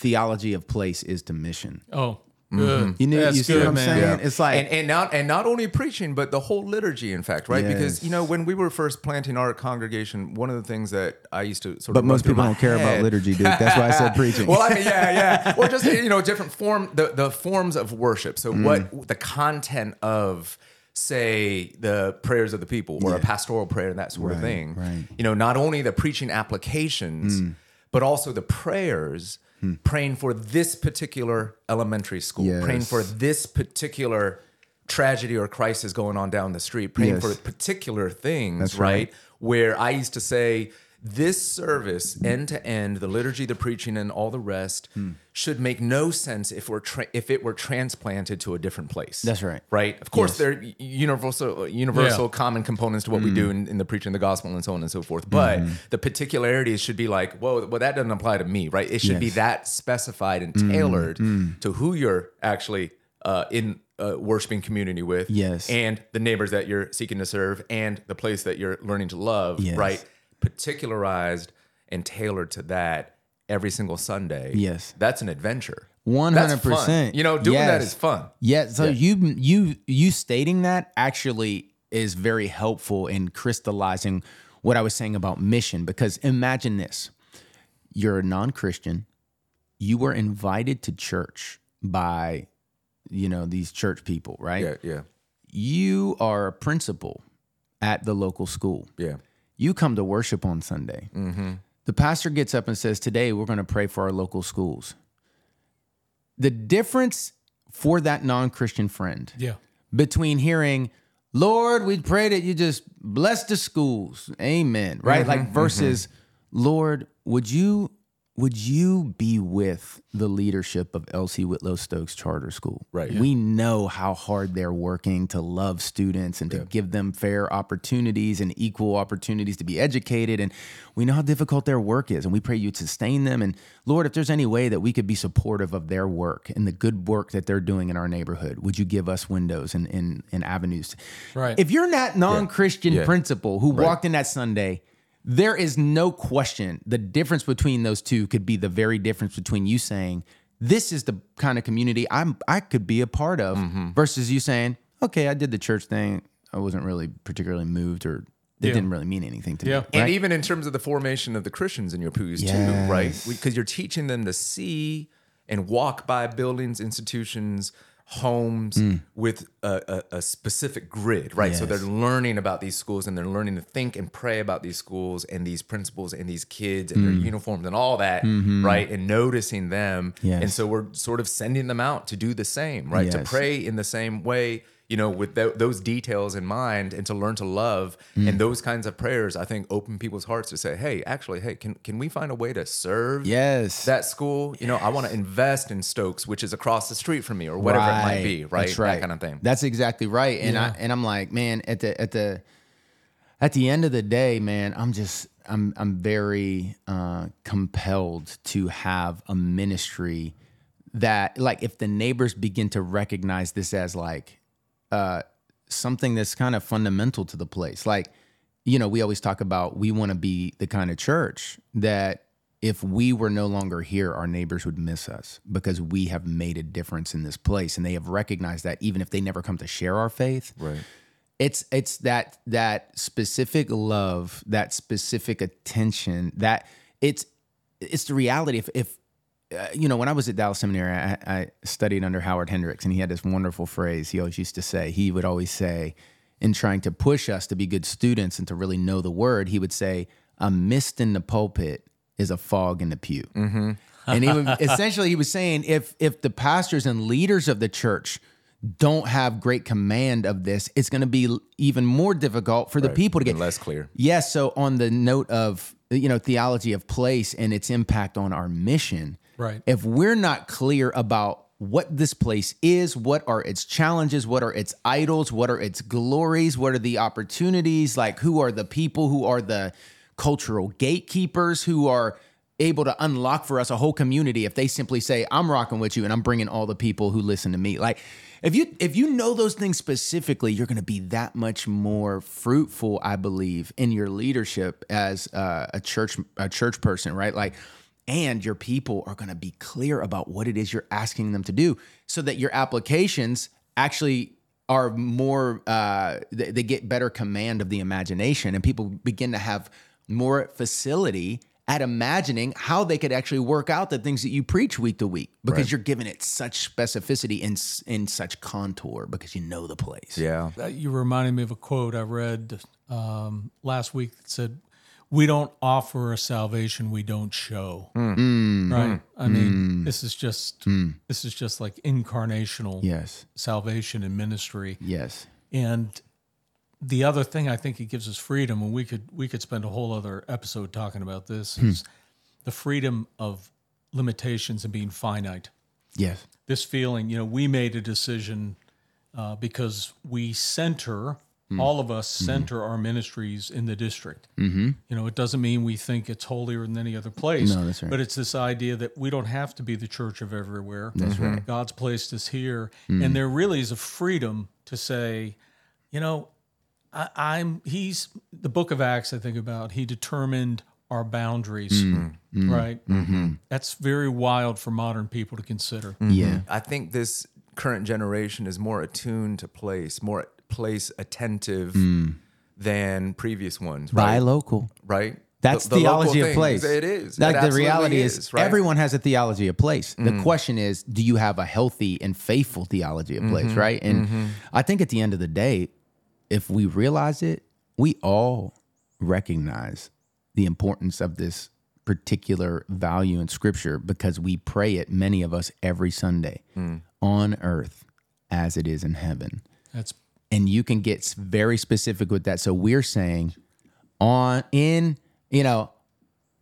theology of place is to mission. Oh, good. You know, That's you see good, what I'm man. saying? Yeah. It's like and, and not and not only preaching, but the whole liturgy, in fact, right? Because you know, when we were first planting our congregation, one of the things that I used to sort of but of most people don't care about liturgy, dude. That's why I said (laughs) preaching. well, I mean, yeah, yeah, or just you know, different form the the forms of worship. So Mm. what the content of say the prayers of the people or a pastoral prayer and that sort of thing. right. You know, not only the preaching applications, but also the prayers praying for this particular elementary school, praying for this particular tragedy or crisis going on down the street, praying Yes. for particular things, right? right. Where I used to say, this service, end to end, the liturgy, the preaching, and all the rest, Hmm. should make no sense if we're tra- if it were transplanted to a different place. That's right. Right. Of course, Yes. there are universal universal Yeah. common components to what we Hmm. do in, in the preaching of the gospel and so on and so forth. But Mm-hmm. the particularities should be like, whoa, well, that doesn't apply to me, right? It should be Yes. Mm-hmm. that specified and tailored to who you're actually uh, in uh, worshiping community with, Yes. and the neighbors that you're seeking to serve, and the place that you're learning to love, Yes. right? Particularized and tailored to that every single Sunday. Yes. that's an adventure. One hundred percent. You know, doing that is fun. Yeah. So you you you stating that actually is very helpful in crystallizing what I was saying about mission. Because imagine this: you're a non-Christian, you were invited to church by, you know, these church people, right? Yeah, yeah, You are a principal at the local school. yeah. You come to worship on Sunday. Mm-hmm. The pastor gets up and says, Today we're going to pray for our local schools. The difference for that non Christian friend Yeah. between hearing, Lord, we pray that you just bless the schools. Amen. Right? Mm-hmm, like versus, Lord, would you would you be with the leadership of Elsie Whitlow Stokes Charter School? Right. We know how hard they're working to love students and to give them fair opportunities and equal opportunities to be educated. And we know how difficult their work is. And we pray you sustain them. And Lord, if there's any way that we could be supportive of their work and the good work that they're doing in our neighborhood, would you give us windows and, and, and avenues? Right. If you're that non Christian Yeah. principal who walked in that Sunday, there is no question the difference between those two could be the very difference between you saying, This is the kind of community I'm I could be a part of Mm-hmm. versus you saying, Okay, I did the church thing. I wasn't really particularly moved or it Yeah. didn't really mean anything to Yeah. me. And even in terms of the formation of the Christians in your pews too, right? Because you're teaching them to see and walk by buildings, institutions, homes with a, a, a specific grid, right? So Mm. They're learning about these schools and they're learning to think and pray about these schools and these principals and these kids and their Mm. uniforms and all that, right? And noticing them. Mm-hmm. Yes. And so we're sort of sending them out to do the same, right? To pray in the same way you know, with tho- those details in mind, and to learn to love, Mm. and those kinds of prayers, I think open people's hearts to say, "Hey, actually, hey, can can we find a way to serve Yes. that school? You know, I want to invest in Stokes, which is across the street from me, or whatever it might be, right? That's right. That kind of thing. That's exactly right. And I and I'm like, man, at the at the at the end of the day, man, I'm just I'm I'm very uh, compelled to have a ministry that like if the neighbors begin to recognize this as like uh, something that's kind of fundamental to the place, like you know, we always talk about we want to be the kind of church that if we were no longer here, our neighbors would miss us because we have made a difference in this place, and they have recognized that even if they never come to share our faith, Right. it's it's that that specific love, that specific attention, that it's it's the reality. If if Uh, you know, when I was at Dallas Seminary, I, I studied under Howard Hendricks, and he had this wonderful phrase he always used to say. He would always say, in trying to push us to be good students and to really know the word, he would say, "A mist in the pulpit is a fog in the pew." Mm-hmm. and he would, (laughs) essentially he was saying, if if the pastors and leaders of the church don't have great command of this, it's going to be even more difficult for the people to get And less clear. Yes. So on the note of you know theology of place and its impact on our mission, Right. If we're not clear about what this place is, what are its challenges, what are its idols, what are its glories, what are the opportunities, like who are the people who are the cultural gatekeepers who are able to unlock for us a whole community if they simply say I'm rocking with you and I'm bringing all the people who listen to me. Like if you if you know those things specifically, you're going to be that much more fruitful, I believe, in your leadership as uh, a church a church person, right? Like and your people are going to be clear about what it is you're asking them to do so that your applications actually are more uh, they, they get better command of the imagination and people begin to have more facility at imagining how they could actually work out the things that you preach week to week because you're giving it such specificity and s- in such contour because you know the place. Yeah. You reminded me of a quote I read um, last week that said, "We don't offer a salvation we don't show." Mm. Right? I mm. mean, mm. this is just this is just like incarnational Yes. salvation and ministry. Yes. And the other thing I think it gives us freedom, and we could we could spend a whole other episode talking about this, hmm. is the freedom of limitations and being finite. Yes. This feeling, you know, we made a decision uh, because we center Mm-hmm. all of us mm-hmm. center our ministries in the district. Mm-hmm. You know, it doesn't mean we think it's holier than any other place. No, that's right. But it's this idea that we don't have to be the church of everywhere. That's mm-hmm. right. God's placed us here, mm. and there really is a freedom to say, you know, I, I'm. He's the Book of Acts. I think about. He determined our boundaries. Mm. Mm. Right. That's very wild for modern people to consider. Yeah. I think this current generation is more attuned to place, more place attentive than previous ones, Buy right? local. right? That's The- the theology of things. place. It is. Like It the reality is, right? Mm. everyone has a theology of place. The question is, do you have a healthy and faithful theology of Mm-hmm. place, right? And I think at the end of the day, if we realize it, we all recognize the importance of this particular value in scripture because we pray it, many of us, every Sunday Mm. on earth as it is in heaven That's and you can get very specific with that. So we're saying on in you know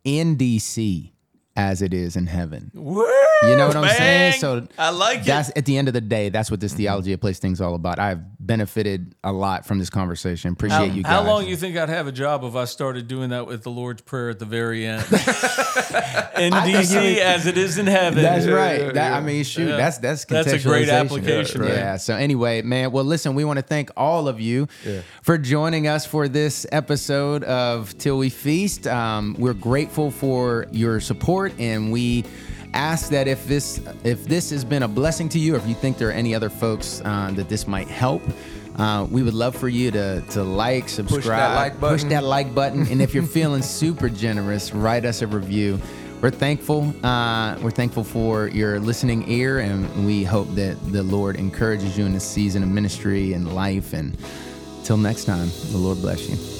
in DC as it is in heaven. You know what I'm saying? So I like that's at the end of the day, that's what this theology of place thing's all about. I've benefited a lot from this conversation. Appreciate How, you guys. how long you think I'd have a job if I started doing that with the Lord's Prayer at the very end? (laughs) in DC as it is in heaven. That's right. That, I mean, shoot, that's that's That's a great application, Yeah. right? So anyway, man. Well, listen, we want to thank all of you for joining us for this episode of Till We Feast. Um, we're grateful for your support, and we ask that if this if this has been a blessing to you, or if you think there are any other folks uh, that this might help. Uh, we would love for you to to like, subscribe, like push that like button, and if you're (laughs) feeling super generous, write us a review. We're thankful. Uh, we're thankful for your listening ear, and we hope that the Lord encourages you in this season of ministry and life. And till next time, the Lord bless you.